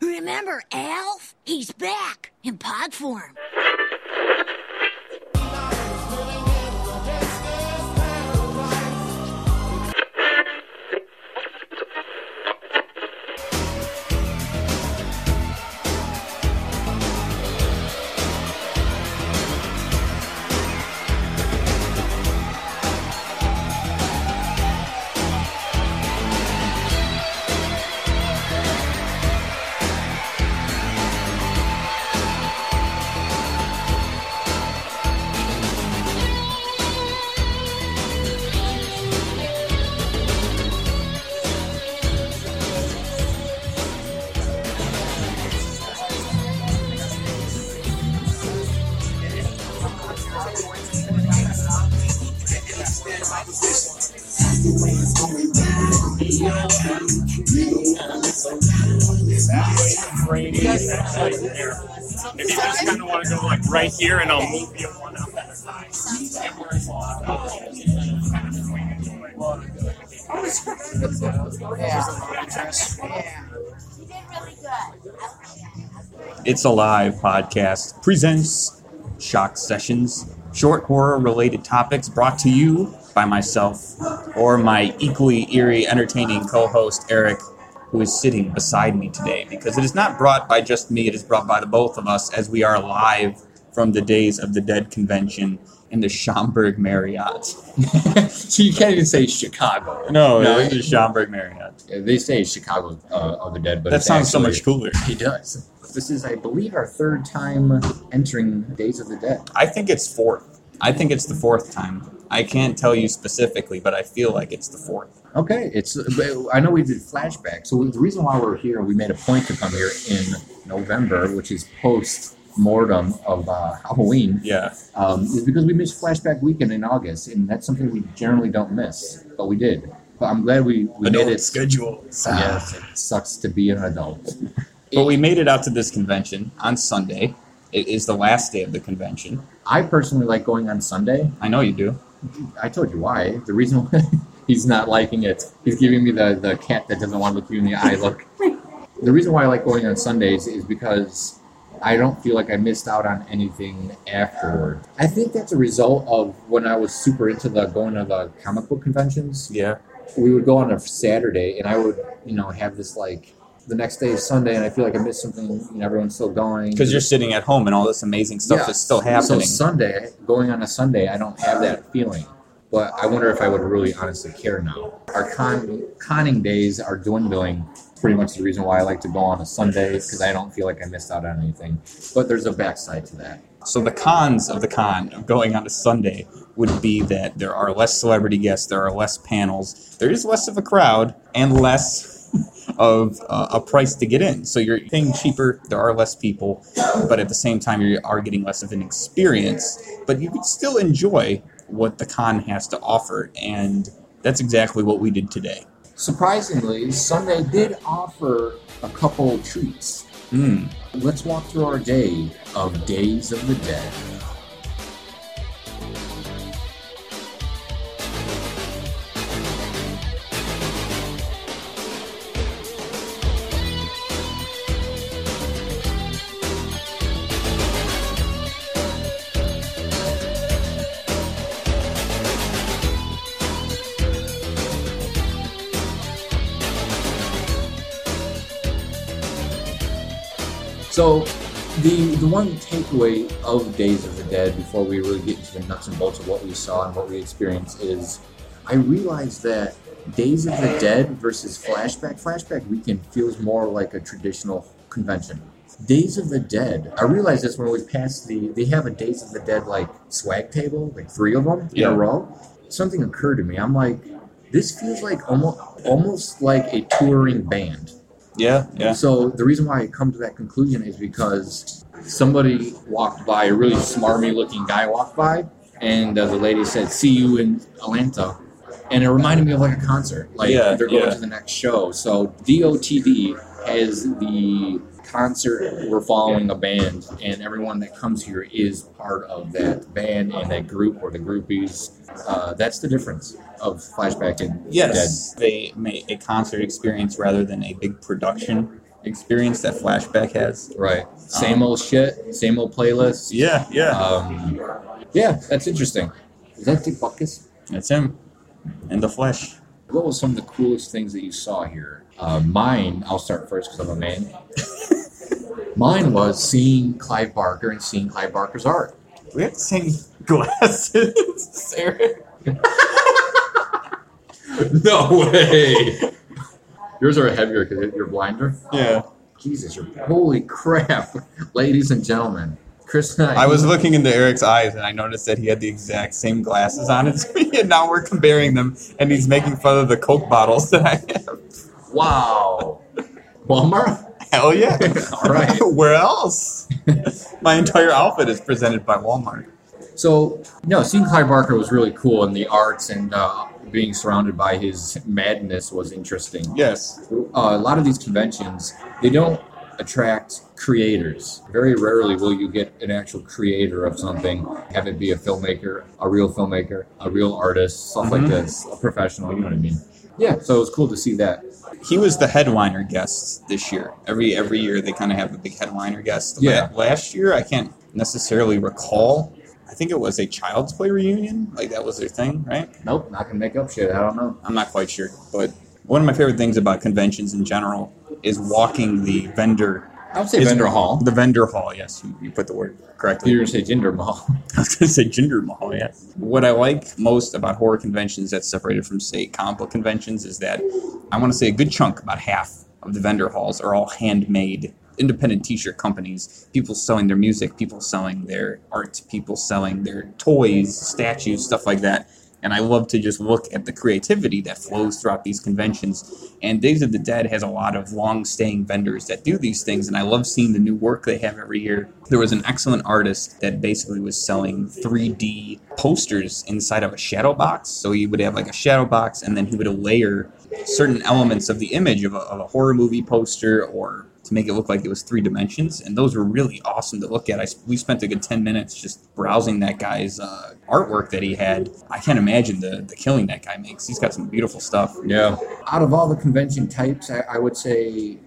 Remember Alf? He's back in pod form. Right here, and I'll move you one up at a time. It's Alive podcast presents Shock Sessions, short horror related topics brought to you by myself or my equally eerie, entertaining co host, Eric, who is sitting beside me today. Because it is not brought by just me, it is brought by the both of us as we are live from the Days of the Dead convention in the Schaumburg Marriott. so you can't even say Chicago. No, No, it is the Schaumburg Marriott. They say Chicago uh, of the Dead, but That it's sounds so much cooler. He does. This is, I believe, our third time entering Days of the Dead. I think it's fourth. I think it's the fourth time. I can't tell you specifically, but I feel like it's the fourth. Okay, it's. I know we did flashback. So the reason why we're here, we made a point to come here in November, which is post mortem of uh, Halloween, Yeah. um, is because we missed flashback weekend in August, and that's something we generally don't miss, but we did. But I'm glad we, we made it. schedule. Yes, it sucks to be an adult. But we made it out to this convention on Sunday. It is the last day of the convention. I personally like going on Sunday. I know you do. I told you why. The reason why he's not liking it, he's giving me the, the cat that doesn't want to look you in the eye look. The reason why I like going on Sundays is because I don't feel like I missed out on anything afterward. I think that's a result of when I was super into the going to the comic book conventions. Yeah. We would go on a Saturday, and I would, you know, have this like the next day is Sunday, and I feel like I missed something. Know, everyone's still going Because you're sitting at home and all this amazing stuff Yeah. is still happening. So. Sunday, going on a Sunday, I don't have that feeling. But I wonder if I would really honestly care now. Our con conning days are dwindling. Pretty much the reason why I like to go on a Sunday because I don't feel like I missed out on anything. But there's a backside to that. So the cons of the con of going on a Sunday would be that there are less celebrity guests, there are less panels, there is less of a crowd, and less of uh, a price to get in. So you're paying cheaper, there are less people, but at the same time you are getting less of an experience. But you could still enjoy what the con has to offer, and that's exactly what we did today. Surprisingly, Sunday did offer a couple treats. Mm. Let's walk through our day of Days of the Dead. So, the the one takeaway of Days of the Dead before we really get into the nuts and bolts of what we saw and what we experienced is, I realized that Days of the Dead versus Flashback Flashback Weekend feels more like a traditional convention. Days of the Dead. I realized this when we passed the. They have a Days of the Dead like swag table, like three of them in Yeah. a row. Something occurred to me. I'm like, this feels like almost almost like a touring band. Yeah, yeah. So the reason why I come to that conclusion is because somebody walked by, a really smarmy looking guy walked by, and uh, the lady said, "See you in Atlanta," and it reminded me of like a concert, like Yeah, they're going yeah. to the next show. So DOTD has the concert, we're following a band, and everyone that comes here is part of that band and that group or the groupies. Uh, that's the difference of Flashback and Yes, they make a concert experience rather than a big production experience that Flashback has. Right. Same old shit, same old playlist. Yeah, yeah. Um, yeah, that's interesting. Is that Dick Butkus? That's him. In the flesh. What was some of the coolest things that you saw here? Uh, mine, I'll start first because I'm a man. mine was seeing Clive Barker and seeing Clive Barker's art. We have the same glasses, Sarah. No way! Yours are heavier because you're blinder. Yeah. Jesus, you're holy crap, ladies and gentlemen. Chris and I, I was looking into Eric's eyes and I noticed that he had the exact same glasses on as me, and now we're comparing them, and he's making fun of the Coke bottles that I have. Wow. Walmart? Hell yeah. All right. Where else? My entire outfit is presented by Walmart. So, no, seeing Clive Barker was really cool, in the arts and uh, being surrounded by his madness was interesting. Yes. Uh, a lot of these conventions, they don't attract creators. Very rarely will you get an actual creator of something, have it be a filmmaker, a real filmmaker, a real artist, stuff like Mhm. this, a professional, you know what I mean? Yeah, so it was cool to see that. He was the headliner guest this year. Every every year they kind of have a big headliner guest. Yeah. last year I can't necessarily recall. I think it was a Child's Play reunion. Like that was their thing, right? Nope, not gonna make up shit. I don't know. I'm not quite sure, but one of my favorite things about conventions in general is walking the vendor. I would say vendor hall. The vendor hall, yes, you, you put the word correctly. You're gonna say gender mall. I was going to say gender mall, yeah. What I like most about horror conventions that's separated from, say, comic book conventions is that I want to say a good chunk, about half of the vendor halls are all handmade independent t-shirt companies people selling their music people selling their art people selling their toys statues stuff like that. And i love to just look at the creativity that flows throughout these conventions. And days of the dead has a lot of long-staying vendors that do these things and i love seeing the new work they have every year. There was an excellent artist that basically was selling 3d posters inside of a shadow box. So he would have like a shadow box and then he would layer certain elements of the image of a, of a horror movie poster or to make it look like it was three dimensions and those were really awesome to look at I, we spent a good 10 minutes just browsing that guy's uh, artwork that he had i can't imagine the, the killing that guy makes he's got some beautiful stuff Yeah. Out of all the convention types, I, I would say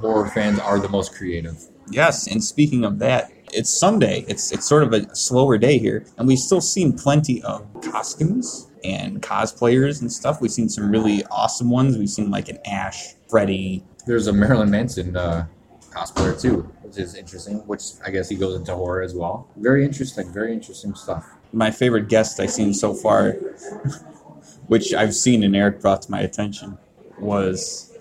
horror fans are the most creative. Yes, and speaking of that, it's Sunday. It's it's sort of a slower day here, and we've still seen plenty of costumes and cosplayers and stuff. We've seen some really awesome ones. We've seen like an Ash, Freddy. There's a Marilyn Manson uh, cosplayer too, which is interesting. Which I guess he goes into horror as well. Very interesting. Very interesting stuff. My favorite guest I've seen so far, which I've seen and Eric brought to my attention, was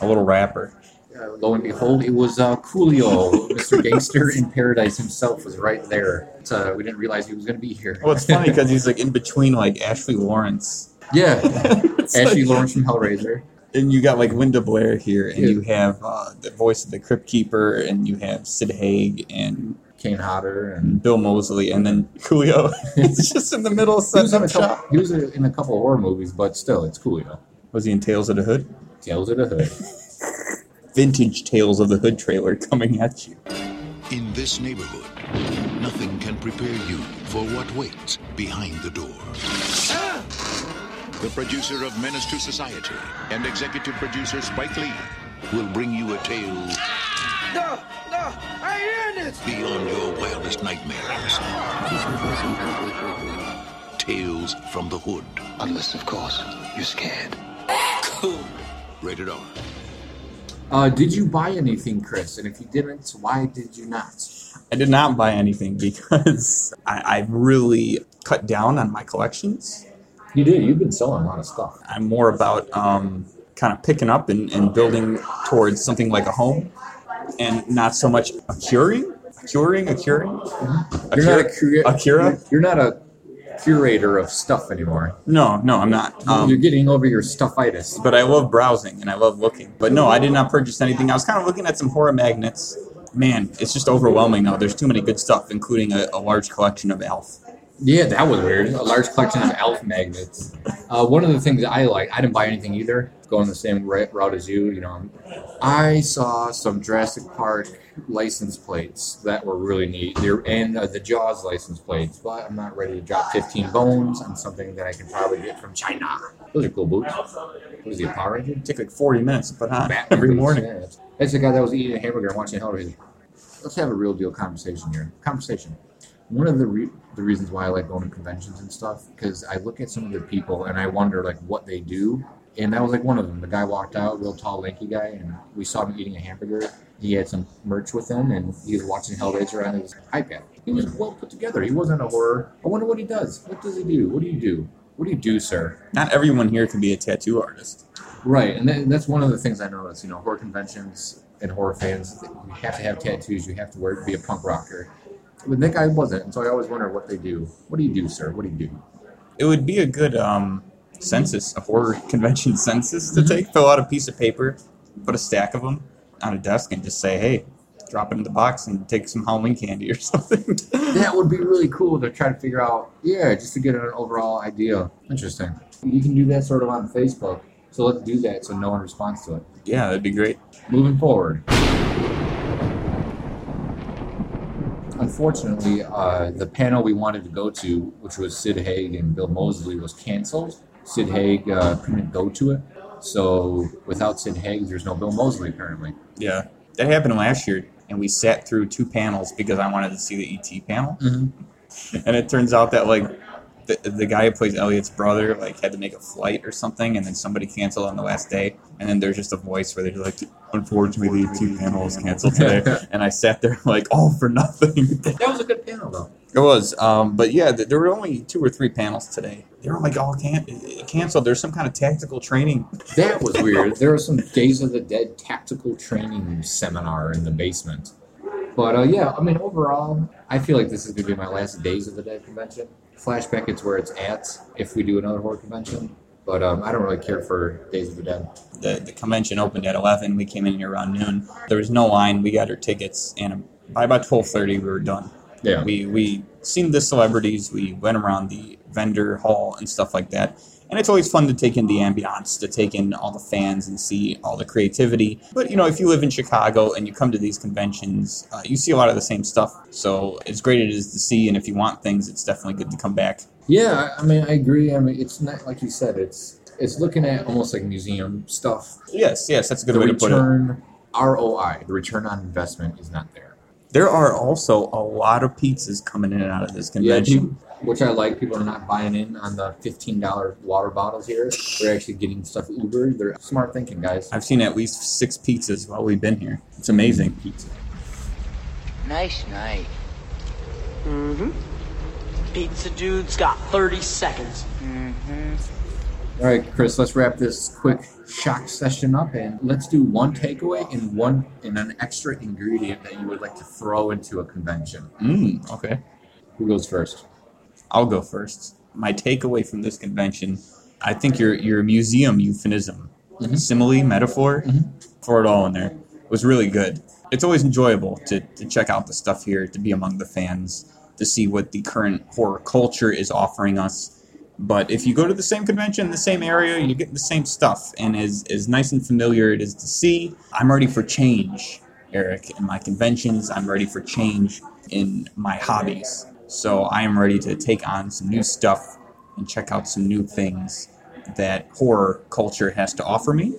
a little rapper. Uh, lo and behold, it was uh, Coolio, Mr. Gangster in Paradise himself, was right there. Uh, we didn't realize he was going to be here. Well, it's funny because he's like in between like Ashley Lawrence. yeah, Ashley like- Lawrence from Hellraiser. And you got like Linda Blair here, and you have uh, the voice of the Crypt Keeper, and you have Sid Haig and Kane Hodder, and Bill Moseley, and then Coolio. it's just in the middle of he was, in a couple, he was in a couple of horror movies, but still, it's Coolio. Was he in Tales of the Hood? Tales of the Hood. Vintage Tales of the Hood trailer coming at you. In this neighborhood, nothing can prepare you for what waits behind the door. The producer of Menace to Society and executive producer Spike Lee will bring you a tale No, no, I hear this. beyond your wildest nightmares. Tales from the Hood. Unless, of course, you're scared. Rated R. Uh, did you buy anything, Chris? And if you didn't, why did you not? I did not buy anything because I, I've really cut down on my collections. You did. You've been selling a lot of stuff. I'm more about um, kind of picking up and, and building towards something like a home, and not so much a curing, curing, a curing. A You're not a cura- cura- a cura? You're not a curator of stuff anymore. No, no, I'm not. Um, You're getting over your stuffitis. but I love browsing and I love looking. But no, I did not purchase anything. I was kind of looking at some horror magnets. Man, it's just overwhelming now. There's too many good stuff, including a, a large collection of Elf. Yeah, that was weird. A large collection of elf magnets. Uh, one of the things I like, I didn't buy anything either. Going the same route as you, you know. I saw some Jurassic Park license plates that were really neat. They're and uh, the Jaws license plates, but I'm not ready to drop 15 bones on something that I can probably get from China. Those are cool boots. What is he, a Power Ranger? Take like 40 minutes but on every boots, morning. yeah. That's the guy that was eating a hamburger and watching Hellraiser. Let's have a real deal conversation here. Conversation. One of the re- the reasons why I like going to conventions and stuff because I look at some of the people and I wonder like what they do. And that was like one of them. The guy walked out, real tall, lanky guy, and we saw him eating a hamburger. He had some merch with him, and he was watching Hellraiser on his iPad. He was well put together. He wasn't a horror. I wonder what he does. What does he do? What do you do? What do you do, sir? Not everyone here can be a tattoo artist. Right, and that, that's one of the things I noticed. You know, horror conventions and horror fans, you have to have tattoos. You have to wear be a punk rocker. But that guy wasn't, and so I always wonder what they do. What do you do, sir? What do you do? It would be a good um, census, a horror convention census to take. Fill out a piece of paper, put a stack of them on a desk, and just say, "Hey, drop it in the box and take some Halloween candy or something." That would be really cool to try to figure out. Yeah, just to get an overall idea. Interesting. You can do that sort of on Facebook. So let's do that so no one responds to it. yeah, that'd be great. Moving forward. Unfortunately, uh, the panel we wanted to go to, which was Sid Haig and Bill Moseley, was canceled. Sid Haig uh, couldn't go to it. So without Sid Haig, there's no Bill Moseley apparently. Yeah, that happened last year, and we sat through two panels because I wanted to see the ET panel, Mm-hmm. and it turns out that like the, the guy who plays Elliot's brother like had to make a flight or something, and then somebody canceled on the last day, and then there's just a voice where they're like, "Unfortunately, the ET panel is canceled today," and I sat there like, "All for nothing." That was a good panel though. It was, um, but yeah, th- there were only two or three panels today. They were like all can- canceled. There's some kind of tactical training. That was weird. there was some Days of the Dead tactical training seminar in the basement. But uh, yeah, I mean, overall, I feel like this is going to be my last Days of the Dead convention. Flashback, it's where it's at if we do another horror convention. But um, I don't really care for Days of the Dead. The, the convention opened at 11. We came in here around noon. There was no line. We got our tickets, and by about 12:30, we were done. Yeah. We we seen the celebrities. We went around the vendor hall and stuff like that. And it's always fun to take in the ambiance, to take in all the fans and see all the creativity. But you know, if you live in Chicago and you come to these conventions, uh, you see a lot of the same stuff. So as great it is to see, and if you want things, it's definitely good to come back. Yeah, I mean, I agree. I mean, it's not like you said. It's it's looking at almost like museum stuff. Yes, yes, that's a good The way to put it. ROI, the return on investment, is not there. There are also a lot of pizzas coming in and out of this convention. People, which I like. People are not buying in on the fifteen dollar water bottles here. They're actually getting stuff Uber. They're smart thinking, guys. I've seen at least six pizzas while we've been here. It's amazing. Pizza. Nice night. Mm-hmm. Pizza dude's got 30 seconds. Mhm. All right, Chris. Let's wrap this quick shock session up, and let's do one takeaway and one and an extra ingredient that you would like to throw into a convention. Mm, okay. Who goes first? I'll go first. My takeaway from this convention, I think your your museum euphemism, Mhm. simile, metaphor, Mhm. throw it all in there, was really good. It's always enjoyable to, to check out the stuff here, to be among the fans, to see what the current horror culture is offering us. But if you go to the same convention, the same area, you get the same stuff. And as, as nice and familiar it is to see, I'm ready for change, Eric. In my conventions, I'm ready for change in my hobbies. So I am ready to take on some new stuff and check out some new things that horror culture has to offer me.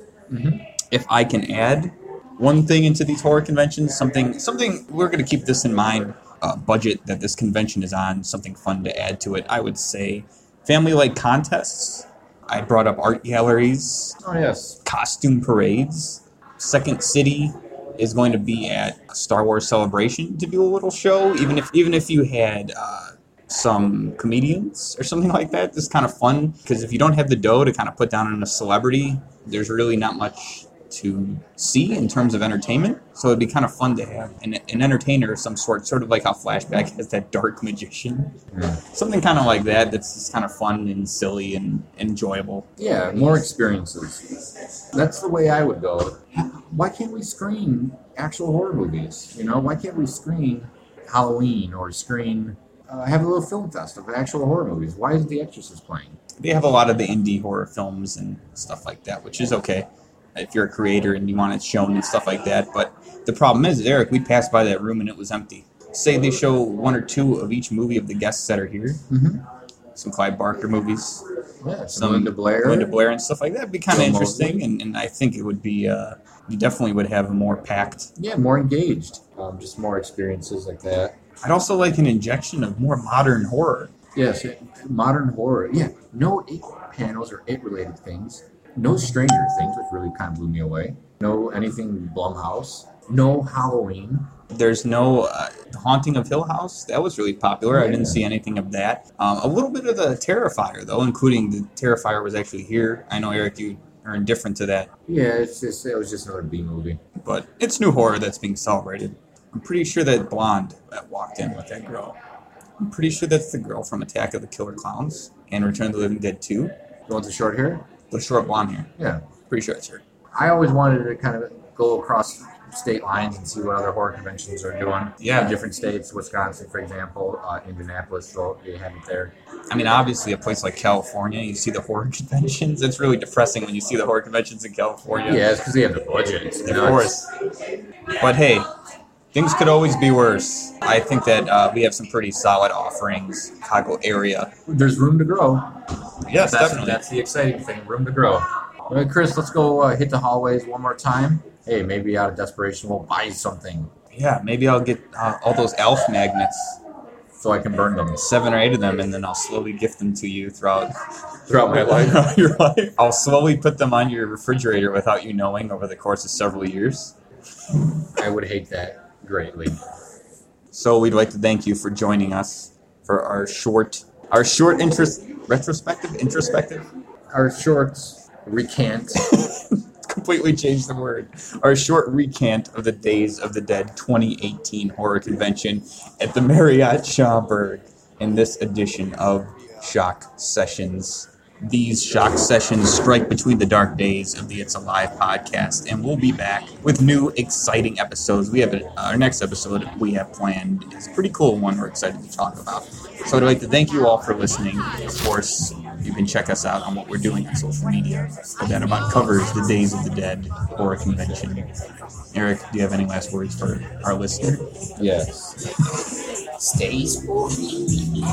If I can add one thing into these horror conventions, something something we're going to keep this in mind. Uh, budget that this convention is on, something fun to add to it. I would say family-like contests. I brought up art galleries, Oh yes. costume parades. Second City is going to be at a Star Wars Celebration to do a little show, even if even if you had uh, some comedians or something like that. It's kind of fun because if you don't have the dough to kind of put down on a celebrity, there's really not much to see in terms of entertainment. So it'd be kind of fun to have an, an entertainer of some sort, sort of like how Flashback has that dark magician. Something kind of like that that's just kind of fun and silly and enjoyable. Yeah, more experiences. That's the way I would go. Why can't we screen actual horror movies? You know, why can't we screen Halloween or screen uh, have a little film fest of actual horror movies. Why isn't The Exorcist playing? They have a lot of the indie horror films and stuff like that, which is okay if you're a creator and you want it shown and stuff like that. But the problem is, Eric, we passed by that room and it was empty. Say they show one or two of each movie of the guests that are here. Mhm. Some Clive Barker movies, Yeah, some Linda Blair. Linda Blair and stuff like that. would be kind of interesting, and, and I think it would be. Uh, you definitely would have a more packed. Yeah, more engaged. Um, just more experiences like that. I'd also like an injection of more modern horror. Yes, modern horror. Yeah, no it panels or it related things. No Stranger Things, which really kind of blew me away. No anything Blumhouse. No Halloween. There's no uh, Haunting of Hill House. That was really popular. I didn't see anything of that. Um, a little bit of the Terrifier, though, including the Terrifier was actually here. I know, Eric, you are indifferent to that, Yeah, it's just it was just another B movie. but it's new horror that's being celebrated. I'm pretty sure that blonde that walked in with that girl. I'm pretty sure that's the girl from Attack of the Killer Clowns and Return of the Living Dead 2. You want the short hair? The short blonde hair. Yeah. Pretty sure it's her. I always wanted to kind of go across state lines and see what other horror conventions are doing. Yeah. In different states, Wisconsin, for example, uh, Indianapolis, so they have it there. I mean, obviously, a place like California, you see the horror conventions. It's really depressing when you see the horror conventions in California. Yeah, it's because they have the budget. Of course. But hey, things could always be worse. I think that uh, we have some pretty solid offerings, Chicago area. There's room to grow. Yes, that's, definitely. That's the exciting thing. Room to grow. All right, Chris, let's go uh, hit the hallways one more time. Hey, maybe out of desperation, we'll buy something Yeah, maybe I'll get uh, all those elf magnets, so I can burn them seven or eight of them, and then I'll slowly gift them to you throughout throughout my life. your life. I'll slowly put them on your refrigerator without you knowing over the course of several years. I would hate that greatly. So we'd like to thank you for joining us for our short, our short interest retrospective, introspective. Our shorts recant. completely changed the word. Our short recant of the Days of the Dead 2018 horror convention at the Marriott Schaumburg in this edition of Shock Sessions. These shock sessions strike between the dark days of the It's Alive podcast, and we'll be back with new exciting episodes. We have a, our next episode we have planned is a pretty cool one. We're excited to talk about. So I'd like to thank you all for listening. Of course, you can check us out on what we're doing on social media. That about covers the Days of the Dead horror convention. Eric, do you have any last words for our listener? yes. Stay spooky.